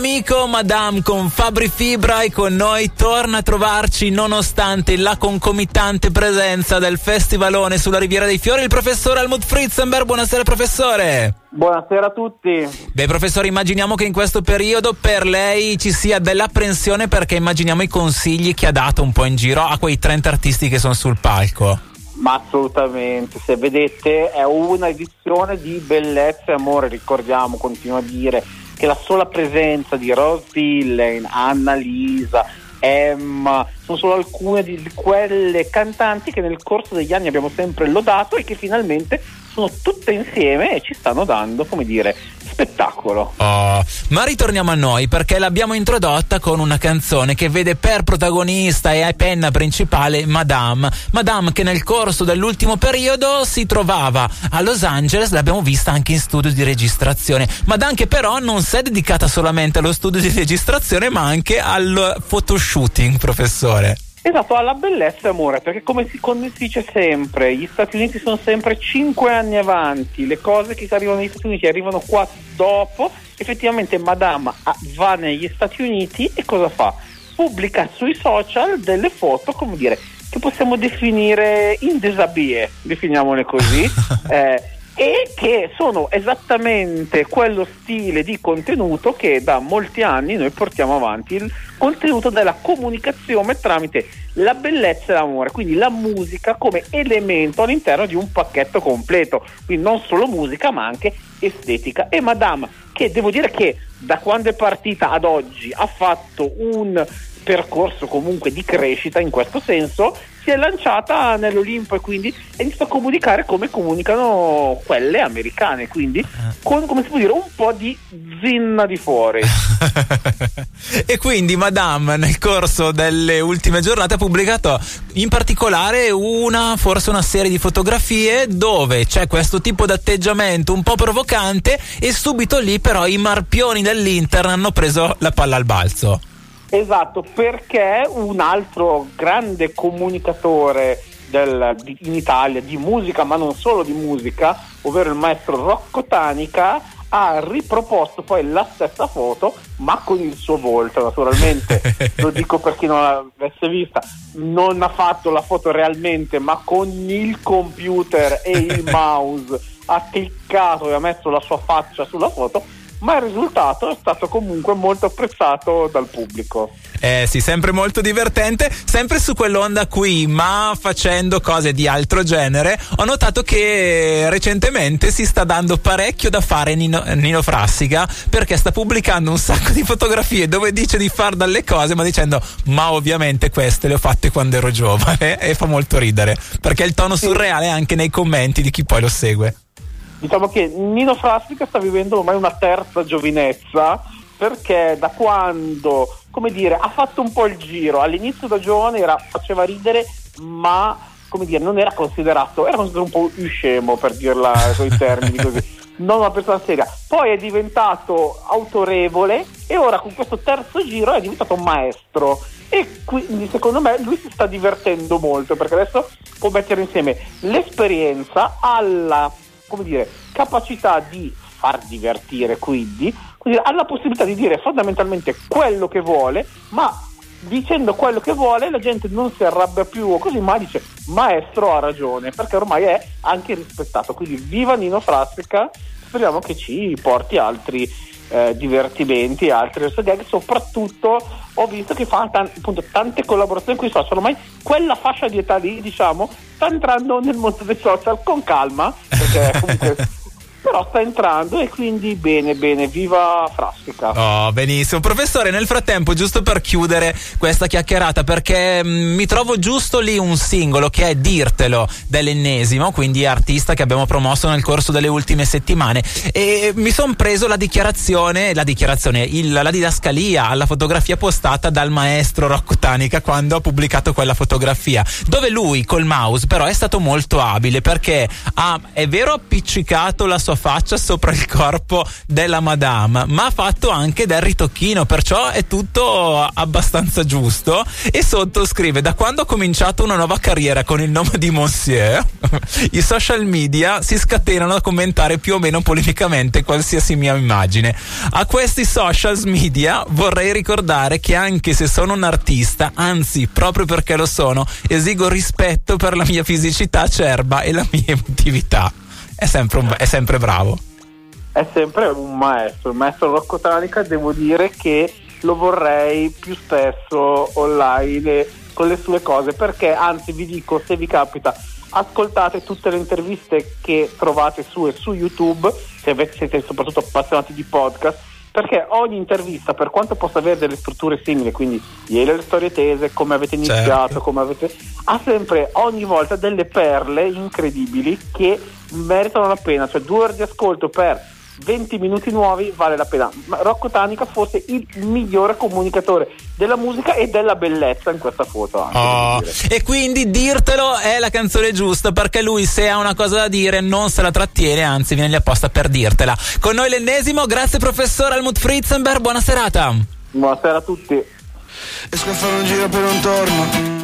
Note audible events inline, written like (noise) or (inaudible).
amico Madame con Fabri Fibra e con noi torna a trovarci nonostante la concomitante presenza del festivalone sulla Riviera dei Fiori il professore Helmut Fritzenberg. Buonasera professore. Buonasera a tutti. Beh, professore, immaginiamo che in questo periodo per lei ci sia dell'apprensione perché immaginiamo i consigli che ha dato un po' in giro a quei 30 artisti che sono sul palco. Ma assolutamente, se vedete è una edizione di bellezza e amore, ricordiamo, continuo a dire che la sola presenza di Rose Dillane, Annalisa, Emma, sono solo alcune di quelle cantanti che nel corso degli anni abbiamo sempre lodato e che finalmente sono tutte insieme e ci stanno dando, come dire, spettacolo. Oh, ma ritorniamo a noi perché l'abbiamo introdotta con una canzone che vede per protagonista e penna principale Madame. Madame che nel corso dell'ultimo periodo si trovava a Los Angeles, l'abbiamo vista anche in studio di registrazione. Madame che però non si è dedicata solamente allo studio di registrazione ma anche al photoshooting, professore. Esatto, alla bellezza e amore, perché come si, come si, dice sempre, gli Stati Uniti sono sempre cinque anni avanti, le cose che arrivano negli Stati Uniti arrivano qua dopo, effettivamente Madame va negli Stati Uniti e cosa fa? Pubblica sui social delle foto, come dire, che possiamo definire in desabie, definiamole così, (laughs) eh, e che sono esattamente quello stile di contenuto che da molti anni noi portiamo avanti, il contenuto della comunicazione tramite la bellezza e l'amore, quindi la musica come elemento all'interno di un pacchetto completo, quindi non solo musica ma anche estetica. E Madame, che devo dire che da quando è partita ad oggi ha fatto un percorso comunque di crescita in questo senso si è lanciata nell'Olimpo e quindi ha iniziato a comunicare come comunicano quelle americane, quindi con, come si può dire, un po' di zinna di fuori. (laughs) e quindi Madame nel corso delle ultime giornate ha pubblicato in particolare una, forse una serie di fotografie dove c'è questo tipo di atteggiamento un po' provocante e subito lì però i marpioni dell'Inter hanno preso la palla al balzo. Esatto, perché un altro grande comunicatore del, di, in Italia di musica, ma non solo di musica, ovvero il maestro Rocco Tanica, ha riproposto poi la stessa foto, ma con il suo volto, naturalmente. (laughs) Lo dico per chi non l'avesse vista, non ha fatto la foto realmente, ma con il computer e il (laughs) mouse ha cliccato e ha messo la sua faccia sulla foto ma il risultato è stato comunque molto apprezzato dal pubblico. Eh sì, sempre molto divertente, sempre su quell'onda qui, ma facendo cose di altro genere, ho notato che recentemente si sta dando parecchio da fare Nino, Nino Frassica perché sta pubblicando un sacco di fotografie dove dice di far dalle cose, ma dicendo ma ovviamente queste le ho fatte quando ero giovane (laughs) e fa molto ridere, perché il tono surreale è anche nei commenti di chi poi lo segue diciamo che Nino Frassica sta vivendo ormai una terza giovinezza perché da quando, come dire, ha fatto un po' il giro, all'inizio da giovane era, faceva ridere, ma come dire, non era considerato, era considerato un po' scemo per dirla con i termini (laughs) così, non una persona seria. Poi è diventato autorevole e ora con questo terzo giro è diventato maestro. E quindi secondo me lui si sta divertendo molto perché adesso può mettere insieme l'esperienza alla come dire, capacità di far divertire quindi, quindi ha la possibilità di dire fondamentalmente quello che vuole, ma dicendo quello che vuole la gente non si arrabbia più o così, ma dice maestro ha ragione, perché ormai è anche rispettato. Quindi viva Nino Frassica, speriamo che ci porti altri eh, divertimenti, altri gag, soprattutto ho visto che fa t- appunto, tante collaborazioni con i social, ormai quella fascia di età lì diciamo sta entrando nel mondo dei social con calma, comunque però sta entrando e quindi bene bene viva Frassica oh benissimo. Professore nel frattempo giusto per chiudere questa chiacchierata perché mh, mm, mi trovo giusto lì un singolo che è Dirtelo dell'ennesimo quindi artista che abbiamo promosso nel corso delle ultime settimane. E mi sono preso la dichiarazione la dichiarazione il, la didascalia alla fotografia postata dal maestro Rocco Tanica quando ha pubblicato quella fotografia dove lui col mouse però è stato molto abile perché ha è vero appiccicato la sua sua faccia sopra il corpo della madame, ma ha fatto anche del ritocchino, perciò è tutto abbastanza giusto. E sotto scrive: Da quando ho cominciato una nuova carriera con il nome di Monsieur, (laughs) i social media si scatenano a commentare più o meno polemicamente qualsiasi mia immagine. A questi social media vorrei ricordare che anche se sono un artista, anzi, proprio perché lo sono, esigo rispetto per la mia fisicità acerba e la mia emotività. È sempre, un, è sempre bravo. È sempre un maestro, il maestro Rocco Tanica, devo dire che lo vorrei più spesso online con le sue cose, perché anzi vi dico, se vi capita, ascoltate tutte le interviste che trovate su, su YouTube, se siete soprattutto appassionati di podcast, perché ogni intervista, per quanto possa avere delle strutture simili, quindi ieri le storie tese, come avete iniziato, certo. come avete... ha sempre ogni volta delle perle incredibili che meritano la pena, cioè due ore di ascolto per 20 minuti nuovi vale la pena. Ma Rocco Tanica fosse il migliore comunicatore della musica e della bellezza in questa foto. Anche, oh, e quindi dirtelo è la canzone giusta perché lui se ha una cosa da dire non se la trattiene, anzi viene lì apposta per dirtela. Con noi l'ennesimo, grazie professor Helmut Fritzenberg, buona serata. Buonasera a tutti. Esco a fare un giro per un torno